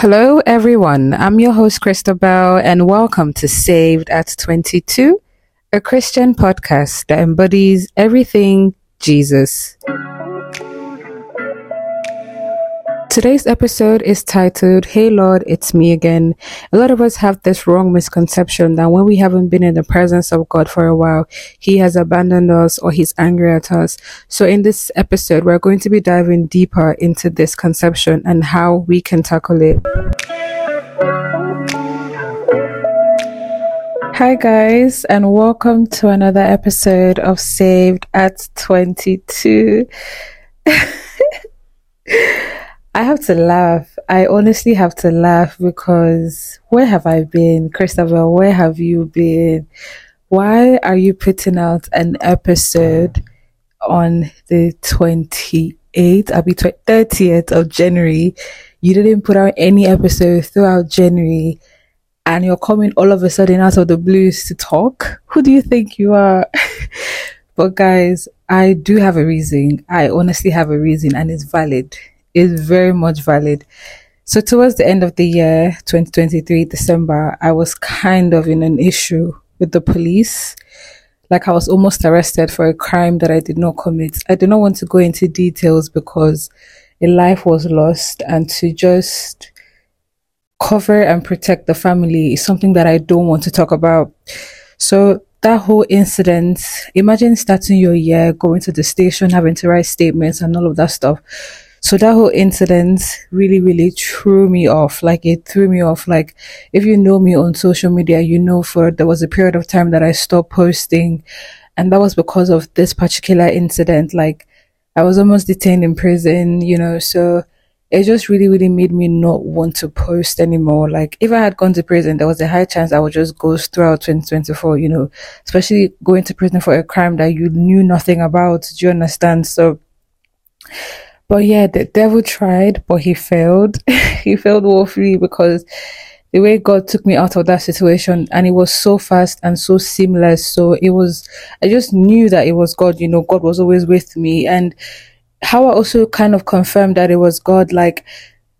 Hello, everyone. I'm your host, Christabel, and welcome to Saved at 22, a Christian podcast that embodies everything Jesus. Today's episode is titled, Hey Lord, it's me again. A lot of us have this wrong misconception that when we haven't been in the presence of God for a while, He has abandoned us or He's angry at us. So in this episode, we're going to be diving deeper into this conception and how we can tackle it. Hi, guys, and welcome to another episode of Saved at 22. I have to laugh. I honestly have to laugh because where have I been? Christabel, where have you been? Why are you putting out an episode on the 28th, I'll be 30th of January? You didn't put out any episode throughout January and you're coming all of a sudden out of the blues to talk. Who do you think you are? but guys, I do have a reason. I honestly have a reason and it's valid is very much valid. So towards the end of the year, 2023, December, I was kind of in an issue with the police. Like I was almost arrested for a crime that I did not commit. I do not want to go into details because a life was lost and to just cover and protect the family is something that I don't want to talk about. So that whole incident, imagine starting your year, going to the station, having to write statements and all of that stuff so that whole incident really, really threw me off. Like it threw me off. Like if you know me on social media, you know for there was a period of time that I stopped posting and that was because of this particular incident. Like I was almost detained in prison, you know, so it just really, really made me not want to post anymore. Like if I had gone to prison, there was a high chance I would just go throughout 2024, you know, especially going to prison for a crime that you knew nothing about. Do you understand? So but yeah, the devil tried, but he failed. he failed woefully because the way God took me out of that situation and it was so fast and so seamless. So it was, I just knew that it was God, you know, God was always with me. And how I also kind of confirmed that it was God, like,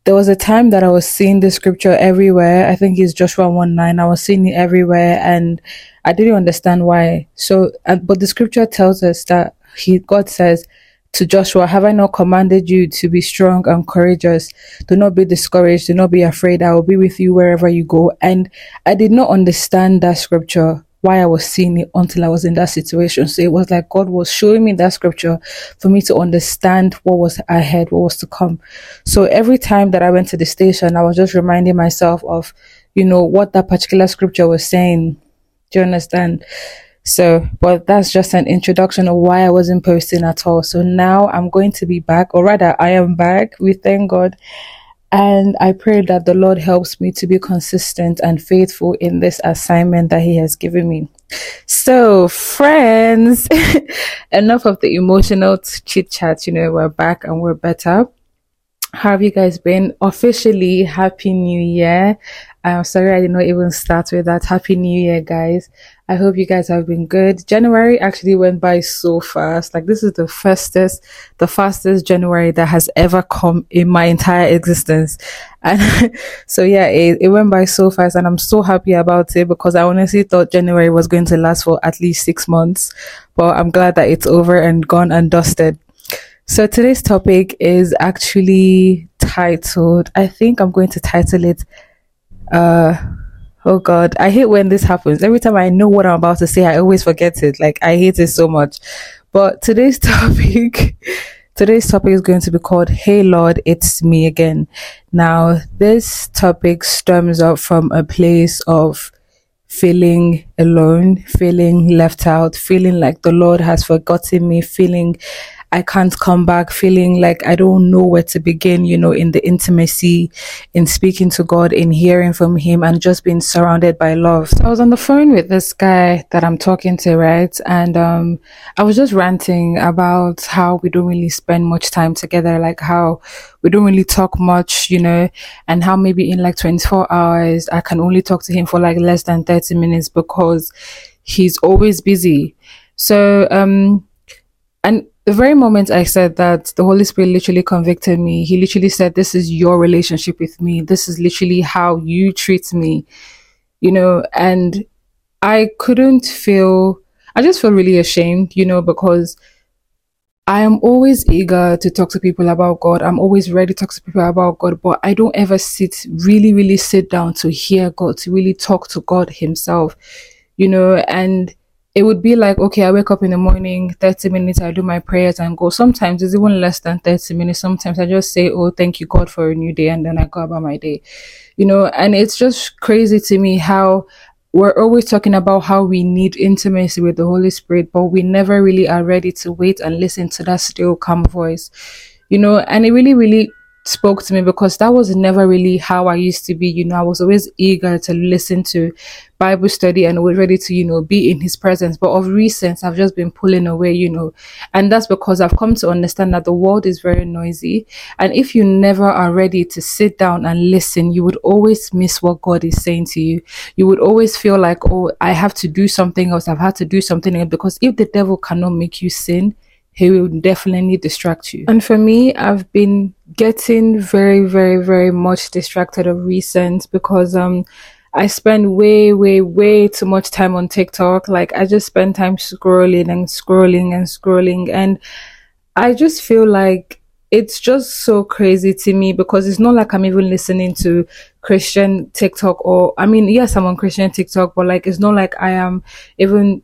there was a time that I was seeing the scripture everywhere. I think it's Joshua 1 9. I was seeing it everywhere and I didn't understand why. So, but the scripture tells us that he, God says, to Joshua, have I not commanded you to be strong and courageous? Do not be discouraged. Do not be afraid. I will be with you wherever you go. And I did not understand that scripture, why I was seeing it until I was in that situation. So it was like God was showing me that scripture for me to understand what was ahead, what was to come. So every time that I went to the station, I was just reminding myself of, you know, what that particular scripture was saying. Do you understand? So, but that's just an introduction of why I wasn't posting at all. So now I'm going to be back, or rather, I am back. We thank God. And I pray that the Lord helps me to be consistent and faithful in this assignment that He has given me. So, friends, enough of the emotional chit chat. You know, we're back and we're better. How have you guys been? Officially, Happy New Year. I'm sorry I did not even start with that. Happy New Year, guys. I hope you guys have been good. January actually went by so fast. Like this is the fastest, the fastest January that has ever come in my entire existence. And so yeah, it, it went by so fast and I'm so happy about it because I honestly thought January was going to last for at least six months. But I'm glad that it's over and gone and dusted. So today's topic is actually titled, I think I'm going to title it, uh, oh God, I hate when this happens. Every time I know what I'm about to say, I always forget it. Like, I hate it so much. But today's topic, today's topic is going to be called, Hey Lord, it's me again. Now, this topic stems up from a place of feeling alone, feeling left out, feeling like the Lord has forgotten me, feeling I can't come back feeling like I don't know where to begin, you know, in the intimacy, in speaking to God, in hearing from Him, and just being surrounded by love. So I was on the phone with this guy that I'm talking to, right? And um, I was just ranting about how we don't really spend much time together, like how we don't really talk much, you know, and how maybe in like 24 hours, I can only talk to him for like less than 30 minutes because he's always busy. So, um, and the very moment I said that, the Holy Spirit literally convicted me. He literally said, This is your relationship with me. This is literally how you treat me, you know, and I couldn't feel, I just feel really ashamed, you know, because I am always eager to talk to people about God. I'm always ready to talk to people about God, but I don't ever sit, really, really sit down to hear God, to really talk to God Himself, you know, and it would be like, okay, I wake up in the morning, 30 minutes, I do my prayers and go. Sometimes it's even less than 30 minutes. Sometimes I just say, oh, thank you, God, for a new day. And then I go about my day, you know, and it's just crazy to me how we're always talking about how we need intimacy with the Holy Spirit, but we never really are ready to wait and listen to that still calm voice, you know, and it really, really spoke to me because that was never really how I used to be. You know, I was always eager to listen to Bible study and was ready to, you know, be in his presence. But of recent, I've just been pulling away, you know, and that's because I've come to understand that the world is very noisy. And if you never are ready to sit down and listen, you would always miss what God is saying to you. You would always feel like, oh, I have to do something else. I've had to do something else. Because if the devil cannot make you sin, he will definitely distract you. And for me, I've been getting very, very, very much distracted of recent because um I spend way, way, way too much time on TikTok. Like I just spend time scrolling and scrolling and scrolling and I just feel like it's just so crazy to me because it's not like I'm even listening to Christian TikTok or I mean, yes, I'm on Christian TikTok, but like it's not like I am even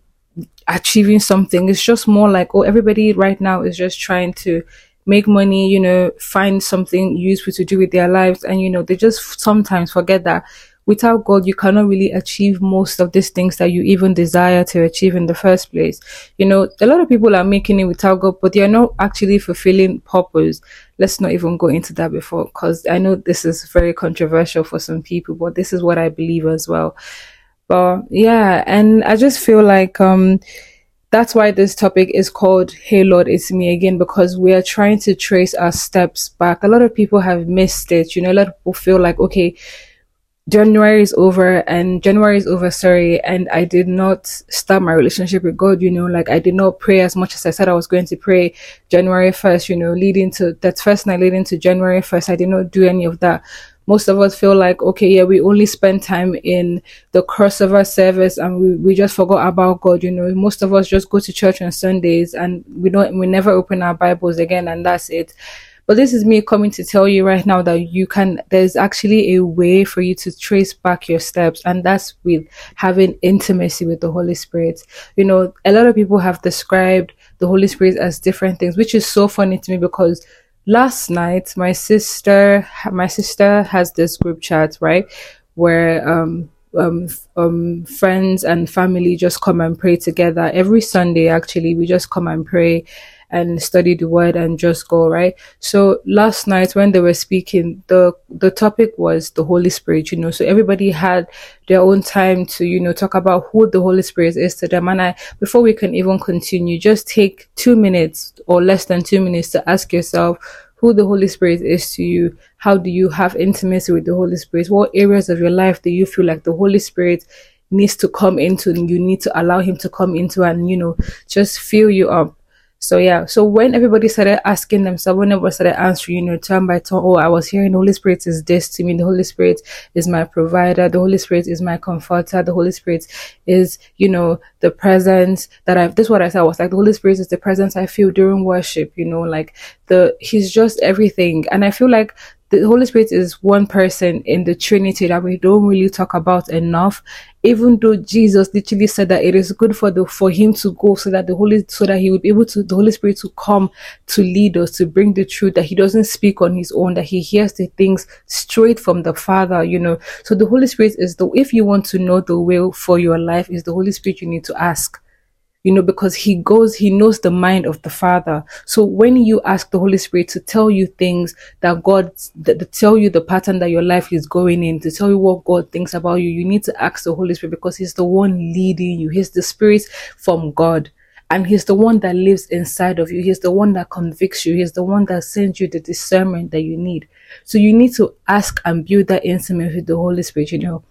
achieving something. It's just more like, oh, everybody right now is just trying to make money, you know, find something useful to do with their lives. And, you know, they just sometimes forget that without God, you cannot really achieve most of these things that you even desire to achieve in the first place. You know, a lot of people are making it without God, but they are not actually fulfilling purpose. Let's not even go into that before, because I know this is very controversial for some people, but this is what I believe as well. But yeah, and I just feel like um that's why this topic is called Hey Lord, It's Me Again, because we are trying to trace our steps back. A lot of people have missed it. You know, a lot of people feel like, okay, January is over and January is over, sorry, and I did not start my relationship with God, you know, like I did not pray as much as I said I was going to pray January 1st, you know, leading to that first night leading to January 1st. I did not do any of that most of us feel like, okay, yeah, we only spend time in the crossover service and we, we just forgot about God. You know, most of us just go to church on Sundays and we don't, we never open our Bibles again and that's it. But this is me coming to tell you right now that you can, there's actually a way for you to trace back your steps. And that's with having intimacy with the Holy Spirit. You know, a lot of people have described the Holy Spirit as different things, which is so funny to me because last night my sister my sister has this group chat right where um um, um, friends and family just come and pray together every Sunday. Actually, we just come and pray and study the word and just go right. So last night when they were speaking, the the topic was the Holy Spirit. You know, so everybody had their own time to you know talk about who the Holy Spirit is to them. And I, before we can even continue, just take two minutes or less than two minutes to ask yourself who the Holy Spirit is to you. How do you have intimacy with the Holy Spirit? What areas of your life do you feel like the Holy Spirit needs to come into and you need to allow him to come into and, you know, just fill you up? So yeah, so when everybody started asking themselves, when everybody started answering, you know, turn by turn, oh, I was hearing the Holy Spirit is this to me. The Holy Spirit is my provider. The Holy Spirit is my comforter. The Holy Spirit is, you know, the presence that I've, this is what I said. I was like, the Holy Spirit is the presence I feel during worship, you know, like the, he's just everything. And I feel like the Holy Spirit is one person in the Trinity that we don't really talk about enough. Even though Jesus literally said that it is good for the for him to go so that the Holy so that he would be able to the Holy Spirit to come to lead us, to bring the truth, that he doesn't speak on his own, that he hears the things straight from the Father, you know. So the Holy Spirit is the if you want to know the will for your life, is the Holy Spirit you need to ask you know, because he goes, he knows the mind of the Father. So when you ask the Holy Spirit to tell you things that God, that, to tell you the pattern that your life is going in, to tell you what God thinks about you, you need to ask the Holy Spirit because He's the one leading you. He's the Spirit from God. And he's the one that lives inside of you. He's the one that convicts you. He's the one that sends you the discernment that you need. So you need to ask and build that intimacy with the Holy Spirit, you know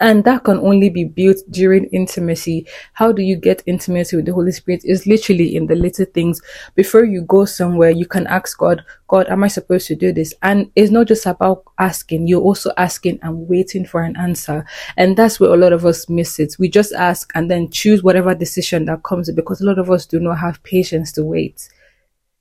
and that can only be built during intimacy. How do you get intimacy with the holy spirit is literally in the little things. Before you go somewhere you can ask god god am i supposed to do this? And it's not just about asking you're also asking and waiting for an answer. And that's where a lot of us miss it. We just ask and then choose whatever decision that comes because a lot of us do not have patience to wait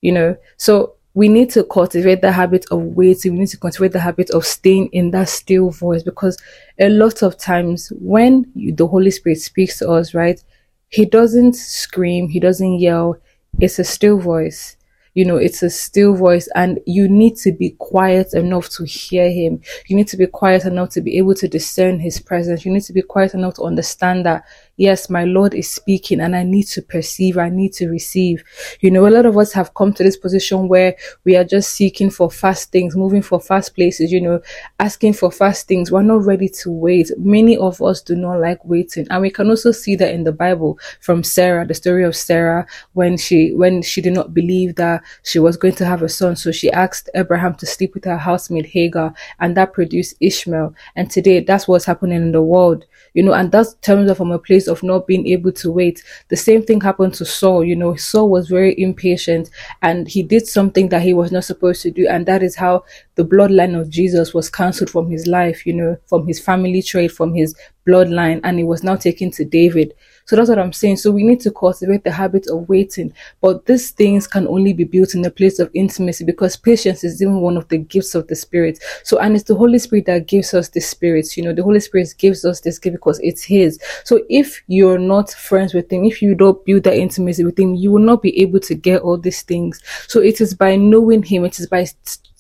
you know? So we need to cultivate the habit of waiting. We need to cultivate the habit of staying in that still voice because a lot of times when you, the Holy Spirit speaks to us, right, He doesn't scream, He doesn't yell. It's a still voice you know, it's a still voice and you need to be quiet enough to hear him. You need to be quiet enough to be able to discern his presence. You need to be quiet enough to understand that, yes, my Lord is speaking and I need to perceive, I need to receive. You know, a lot of us have come to this position where we are just seeking for fast things, moving for fast places, you know, asking for fast things. We're not ready to wait. Many of us do not like waiting. And we can also see that in the Bible from Sarah, the story of Sarah, when she, when she did not believe that she was going to have a son. So she asked Abraham to sleep with her housemaid Hagar, and that produced Ishmael. And today, that's what's happening in the world, you know, and that's terms of from a place of not being able to wait. The same thing happened to Saul, you know, Saul was very impatient and he did something that he was not supposed to do, and that is how the bloodline of Jesus was cancelled from his life, you know, from his family tree, from his bloodline, and it was now taken to David. So that's what I'm saying. So we need to cultivate the habit of waiting. But these things can only be built in a place of intimacy because patience is even one of the gifts of the Spirit. So, and it's the Holy Spirit that gives us the Spirit. You know, the Holy Spirit gives us this gift because it's His. So if you're not friends with Him, if you don't build that intimacy with Him, you will not be able to get all these things. So it is by knowing Him, it is by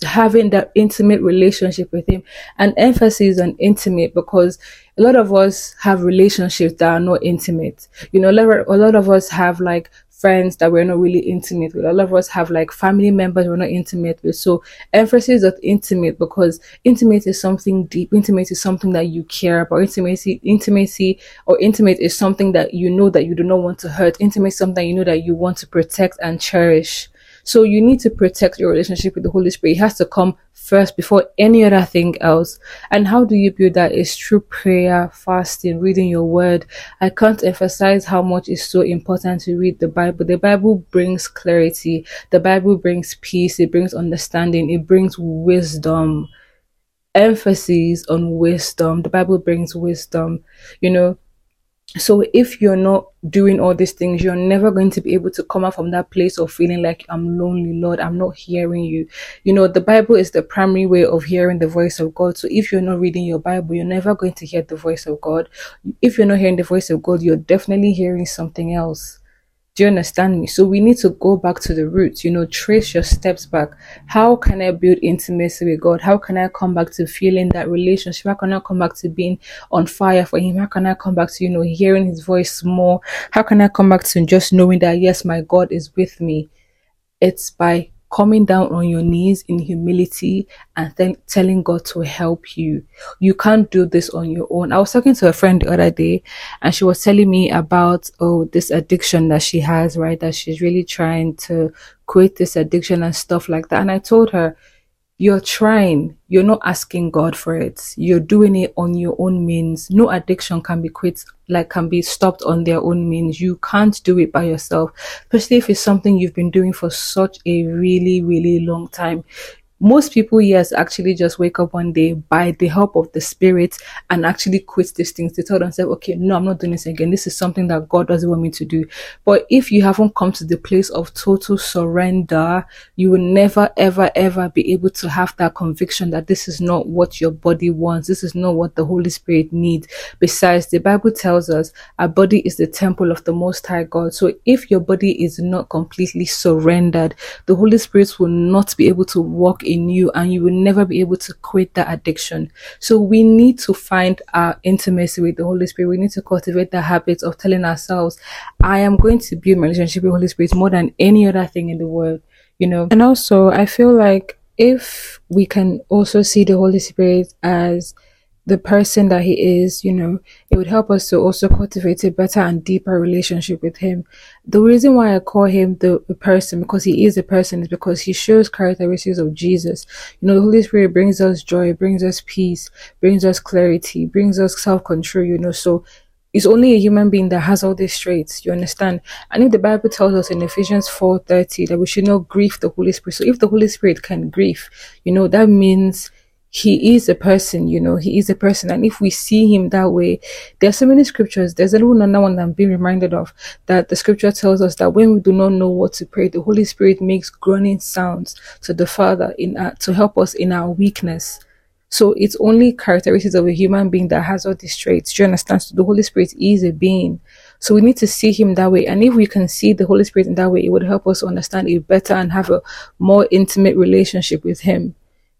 having that intimate relationship with him and emphasis on intimate because a lot of us have relationships that are not intimate. You know a lot of us have like friends that we're not really intimate with. A lot of us have like family members we're not intimate with. So emphasis on intimate because intimate is something deep. Intimate is something that you care about. Intimacy intimacy or intimate is something that you know that you do not want to hurt. Intimate something you know that you want to protect and cherish so you need to protect your relationship with the Holy Spirit. It has to come first before any other thing else. And how do you build that? Is through prayer, fasting, reading your word. I can't emphasize how much is so important to read the Bible. The Bible brings clarity. The Bible brings peace. It brings understanding. It brings wisdom. Emphasis on wisdom. The Bible brings wisdom. You know, so if you're not doing all these things, you're never going to be able to come out from that place of feeling like I'm lonely, Lord. I'm not hearing you. You know, the Bible is the primary way of hearing the voice of God. So if you're not reading your Bible, you're never going to hear the voice of God. If you're not hearing the voice of God, you're definitely hearing something else. Do you understand me? So we need to go back to the roots, you know, trace your steps back. How can I build intimacy with God? How can I come back to feeling that relationship? How can I come back to being on fire for Him? How can I come back to, you know, hearing His voice more? How can I come back to just knowing that, yes, my God is with me? It's by coming down on your knees in humility and then telling God to help you. You can't do this on your own. I was talking to a friend the other day and she was telling me about, oh, this addiction that she has, right? That she's really trying to quit this addiction and stuff like that. And I told her, you're trying, you're not asking God for it. You're doing it on your own means. No addiction can be quit, like can be stopped on their own means. You can't do it by yourself, especially if it's something you've been doing for such a really, really long time most people, yes, actually just wake up one day by the help of the spirit and actually quit these things. They tell themselves, okay, no, I'm not doing this again. This is something that God doesn't want me to do. But if you haven't come to the place of total surrender, you will never, ever, ever be able to have that conviction that this is not what your body wants. This is not what the Holy Spirit needs. Besides, the Bible tells us our body is the temple of the Most High God. So if your body is not completely surrendered, the Holy Spirit will not be able to walk in you and you will never be able to quit that addiction. So we need to find our intimacy with the Holy Spirit. We need to cultivate the habit of telling ourselves, I am going to build my relationship with the Holy Spirit more than any other thing in the world, you know. And also I feel like if we can also see the Holy Spirit as the person that he is, you know, it would help us to also cultivate a better and deeper relationship with him. The reason why I call him the, the person, because he is a person, is because he shows characteristics of Jesus. You know, the Holy Spirit brings us joy, brings us peace, brings us clarity, brings us self control, you know, so it's only a human being that has all these traits. You understand? And if the Bible tells us in Ephesians 4:30 that we should not grieve the Holy Spirit. So if the Holy Spirit can grieve, you know, that means he is a person, you know, he is a person. And if we see him that way, there are so many scriptures. There's a little another one that I'm being reminded of that the scripture tells us that when we do not know what to pray, the Holy Spirit makes groaning sounds to the Father in our, to help us in our weakness. So it's only characteristics of a human being that has all these traits. Do you understand? So the Holy Spirit is a being. So we need to see him that way. And if we can see the Holy Spirit in that way, it would help us understand it better and have a more intimate relationship with him.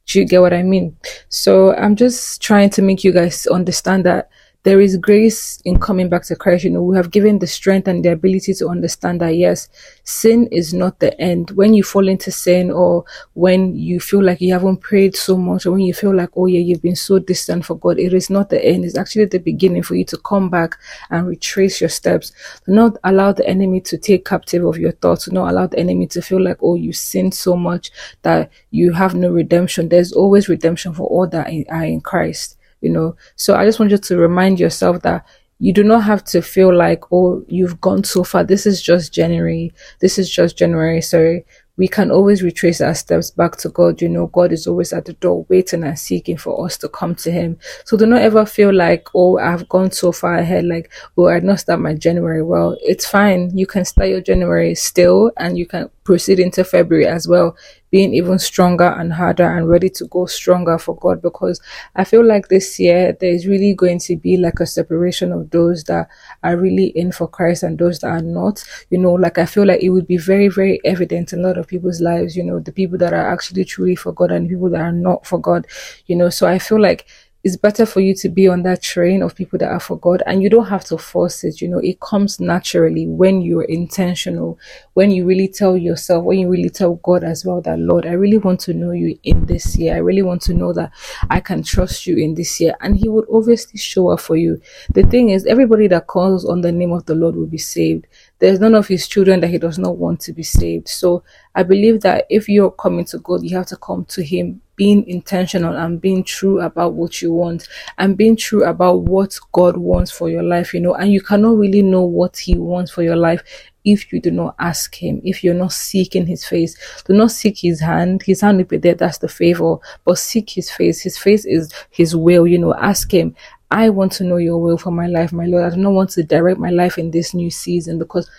Do you get what I mean? So I'm just trying to make you guys understand that there is grace in coming back to Christ. You know, we have given the strength and the ability to understand that yes, sin is not the end. When you fall into sin or when you feel like you haven't prayed so much or when you feel like, oh yeah, you've been so distant for God, it is not the end. It's actually the beginning for you to come back and retrace your steps. Do not allow the enemy to take captive of your thoughts. Do not allow the enemy to feel like, oh, you sinned so much that you have no redemption. There's always redemption for all that are in Christ you know. So I just want you to remind yourself that you do not have to feel like, oh, you've gone so far. This is just January. This is just January. Sorry we can always retrace our steps back to God. You know, God is always at the door waiting and seeking for us to come to Him. So do not ever feel like, oh, I've gone so far ahead, like, oh, I not start my January. Well, it's fine. You can start your January still and you can proceed into February as well, being even stronger and harder and ready to go stronger for God because I feel like this year there is really going to be like a separation of those that are really in for Christ and those that are not. You know, like I feel like it would be very, very evident in a lot of people's lives, you know, the people that are actually truly for God and people that are not for God, you know. So I feel like it's better for you to be on that train of people that are for God and you don't have to force it. You know, it comes naturally when you're intentional, when you really tell yourself, when you really tell God as well that, Lord, I really want to know you in this year. I really want to know that I can trust you in this year. And He would obviously show up for you. The thing is, everybody that calls on the name of the Lord will be saved. There's none of His children that He does not want to be saved. So I believe that if you're coming to God, you have to come to Him being intentional and being true about what you want and being true about what God wants for your life, you know, and you cannot really know what He wants for your life if you do not ask him, if you're not seeking his face, do not seek his hand. His hand will be there, that's the favor. But seek his face. His face is his will, you know, ask him. I want to know your will for my life, my Lord. I do not want to direct my life in this new season because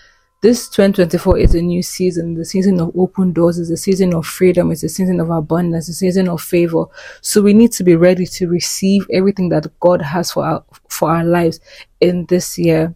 this 2024 is a new season. The season of open doors is a season of freedom. It's a season of abundance, a season of favor. So we need to be ready to receive everything that God has for our, for our lives in this year.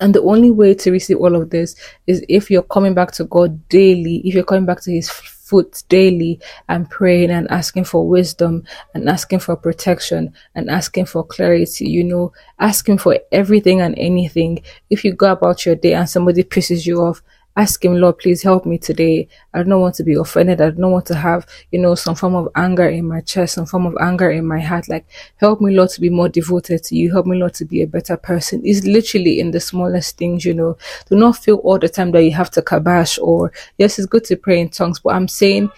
And the only way to receive all of this is if you're coming back to God daily, if you're coming back to His foot daily and praying and asking for wisdom and asking for protection and asking for clarity, you know, asking for everything and anything. If you go about your day and somebody pisses you off, ask him, Lord, please help me today. I don't want to be offended. I don't want to have, you know, some form of anger in my chest, some form of anger in my heart. Like, help me, Lord, to be more devoted to you. Help me, Lord, to be a better person. It's literally in the smallest things, you know. Do not feel all the time that you have to kabash or, yes, it's good to pray in tongues, but I'm saying,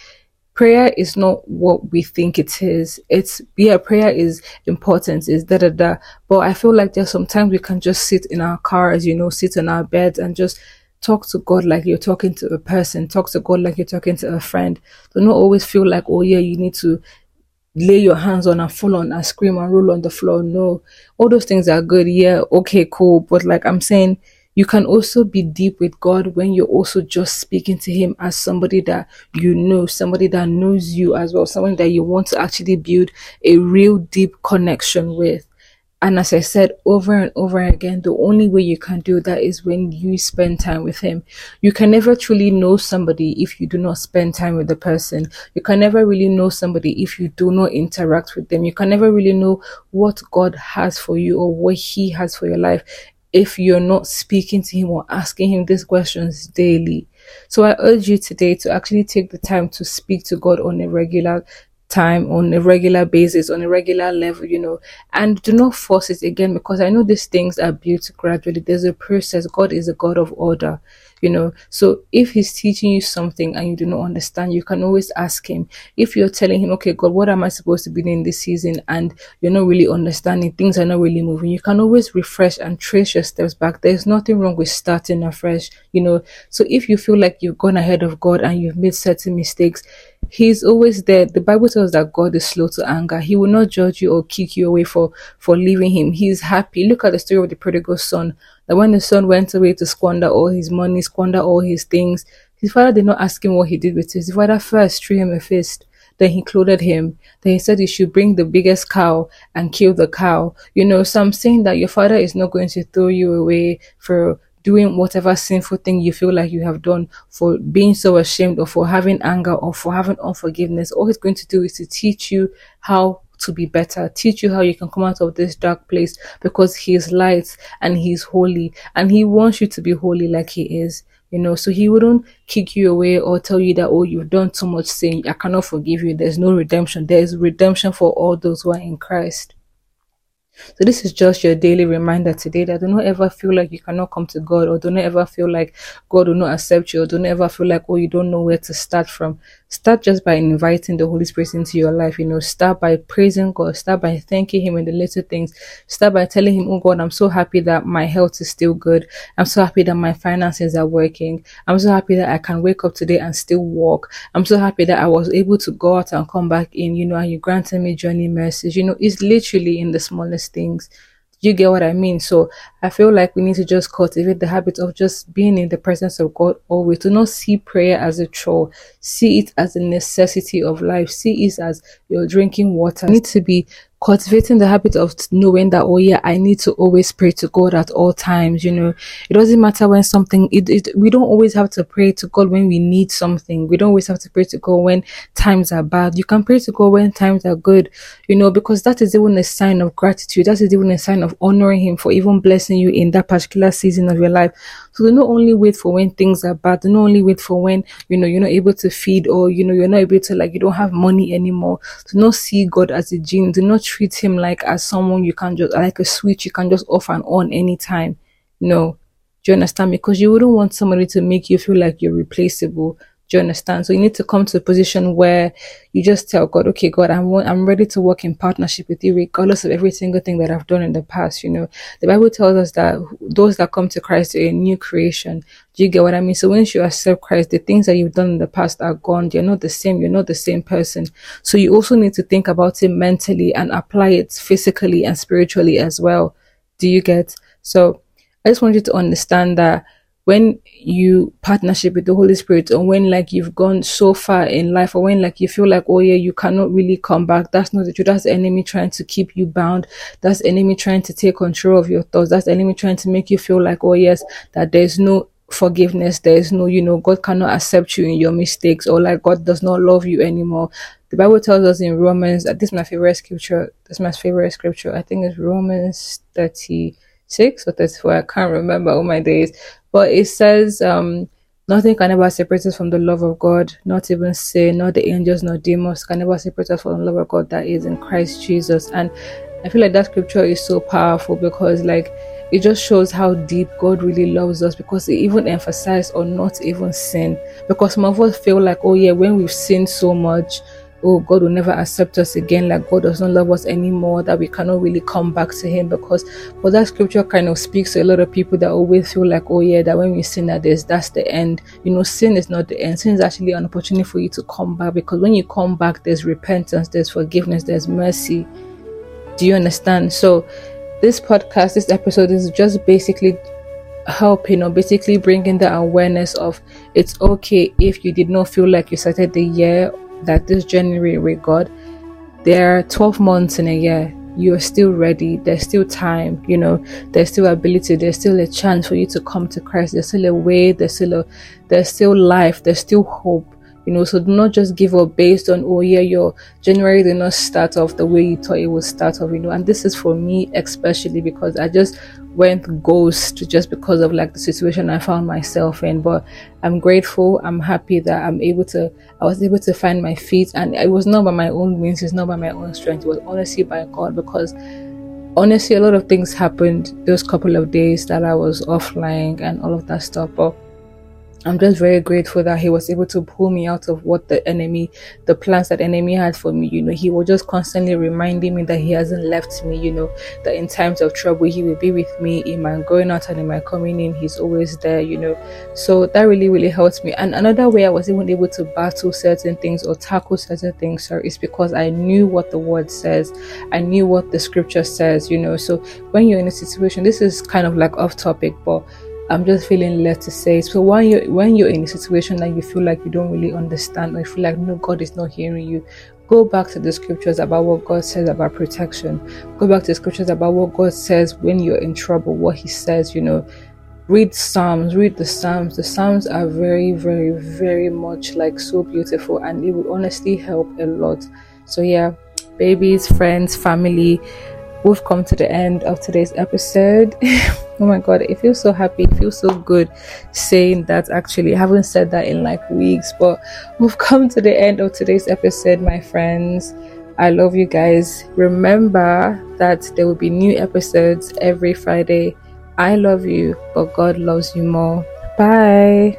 prayer is not what we think it is. It's yeah, prayer is important, is da da da. But I feel like there's sometimes we can just sit in our cars, you know, sit in our beds and just talk to God like you're talking to a person, talk to God like you're talking to a friend. Do not always feel like, oh yeah, you need to lay your hands on and fall on and scream and roll on the floor. No, all those things are good. Yeah, okay, cool. But like I'm saying, you can also be deep with God when you're also just speaking to Him as somebody that you know, somebody that knows you as well, someone that you want to actually build a real deep connection with. And as I said over and over again, the only way you can do that is when you spend time with him. You can never truly know somebody if you do not spend time with the person. You can never really know somebody if you do not interact with them. You can never really know what God has for you or what he has for your life if you're not speaking to him or asking him these questions daily. So I urge you today to actually take the time to speak to God on a regular time on a regular basis, on a regular level, you know, and do not force it again because I know these things are built gradually. There's a process. God is a God of order you know. So if he's teaching you something and you do not understand you can always ask him. If you're telling him okay god what am i supposed to be doing this season? and you're not really understanding things are not really moving you can always refresh and trace your steps back. There's nothing wrong with starting afresh you know. So if you feel like you've gone ahead of god and you've made certain mistakes he's always there the bible tells that god is slow to anger he will not judge you or kick you away for for leaving him he's happy look at the story of the prodigal son that when the son went away to squander all his money, squander all his things, his father did not ask him what he did with it. His father first threw him a fist. Then he clothed him. Then he said he should bring the biggest cow and kill the cow. You know, so I'm saying that your father is not going to throw you away for doing whatever sinful thing you feel like you have done, for being so ashamed or for having anger or for having unforgiveness. All he's going to do is to teach you how to be better, teach you how you can come out of this dark place because He is light and He's holy and He wants you to be holy like He is. You know, so he wouldn't kick you away or tell you that, oh, you've done too much sin. I cannot forgive you. There's no redemption. There's redemption for all those who are in Christ. So this is just your daily reminder today that do not ever feel like you cannot come to God or do not ever feel like God will not accept you or do not ever feel like, oh, you don't know where to start from. Start just by inviting the Holy Spirit into your life. You know, start by praising God. Start by thanking Him in the little things. Start by telling Him, Oh God, I'm so happy that my health is still good. I'm so happy that my finances are working. I'm so happy that I can wake up today and still walk. I'm so happy that I was able to go out and come back in, you know, and you granted me journey mercies. You know, it's literally in the smallest things you get what I mean? So I feel like we need to just cultivate the habit of just being in the presence of God always. To not see prayer as a chore, see it as a necessity of life, see it as you're drinking water. You need to be cultivating the habit of knowing that oh yeah i need to always pray to god at all times you know. It doesn't matter when something it, it we don't always have to pray to god when we need something. We don't always have to pray to god when times are bad. You can pray to god when times are good you know because that is even a sign of gratitude. That is even a sign of honoring him for even blessing you in that particular season of your life so do not only wait for when things are bad do not only wait for when you know you're not able to feed or you know you're not able to like you don't have money anymore do not see god as a genie do not treat him like as someone you can just like a switch you can just off and on anytime. No. Do you understand? Because you wouldn't want somebody to make you feel like you're replaceable. Do you understand? So you need to come to a position where you just tell God, okay, God, I'm I'm ready to work in partnership with you, regardless of every single thing that I've done in the past. You know, the Bible tells us that those that come to Christ are a new creation. Do you get what I mean? So once you accept Christ, the things that you've done in the past are gone. You're not the same. You're not the same person. So you also need to think about it mentally and apply it physically and spiritually as well. Do you get? So I just want you to understand that when you partnership with the Holy Spirit or when like you've gone so far in life or when like you feel like, oh yeah, you cannot really come back. That's not the truth. That's the enemy trying to keep you bound. That's enemy trying to take control of your thoughts. That's enemy trying to make you feel like, oh yes, that there's no forgiveness. There's no, you know, God cannot accept you in your mistakes or like God does not love you anymore. The Bible tells us in Romans, that this is my favorite scripture. That's my favorite scripture. I think it's Romans 36 or 34. I can't remember all my days but it says, um, nothing can ever separate us from the love of God, not even sin, not the angels, not demons can ever separate us from the love of God that is in Christ Jesus. And I feel like that scripture is so powerful because, like, it just shows how deep God really loves us because it even emphasized on not even sin. Because some of us feel like, oh yeah, when we've sinned so much, oh, God will never accept us again, like God does not love us anymore, that we cannot really come back to Him because but that scripture kind of speaks to a lot of people that always feel like, oh yeah, that when we sin that is that's the end. You know, sin is not the end. Sin is actually an opportunity for you to come back because when you come back, there's repentance, there's forgiveness, there's mercy. Do you understand? So this podcast, this episode is just basically helping or basically bringing the awareness of it's okay if you did not feel like you started the year that this January with God, there are 12 months in a year. You're still ready. There's still time, you know, there's still ability, there's still a chance for you to come to Christ. There's still a way, there's still a there's still life, there's still hope. You know so do not just give up based on oh yeah your january did not start off the way you thought it would start off you know. And this is for me especially because i just went ghost just because of like the situation i found myself in. But i'm grateful. I'm happy that i'm able to i was able to find my feet. And it was not by my own means. It's not by my own strength. It was honestly by god because honestly a lot of things happened those couple of days that i was offline and all of that stuff. But I'm just very grateful that he was able to pull me out of what the enemy, the plans that enemy had for me. You know, he was just constantly reminding me that he hasn't left me. You know, that in times of trouble he will be with me in my going out and in my coming in. He's always there. You know, so that really really helped me. And another way I was even able to battle certain things or tackle certain things, sorry, is because I knew what the word says. I knew what the scripture says. You know, so when you're in a situation, this is kind of like off topic, but I'm just feeling led to say. So when you when you're in a situation that you feel like you don't really understand or you feel like no God is not hearing you, go back to the scriptures about what God says about protection. Go back to the scriptures about what God says when you're in trouble, what He says, you know. Read Psalms, read the Psalms. The Psalms are very, very, very much like so beautiful and it will honestly help a lot. So yeah, babies, friends, family, we've come to the end of today's episode. oh my god, it feels so happy, it feels so good saying that actually. I haven't said that in like weeks, but we've come to the end of today's episode, my friends. I love you guys. Remember that there will be new episodes every Friday. I love you, but God loves you more. Bye.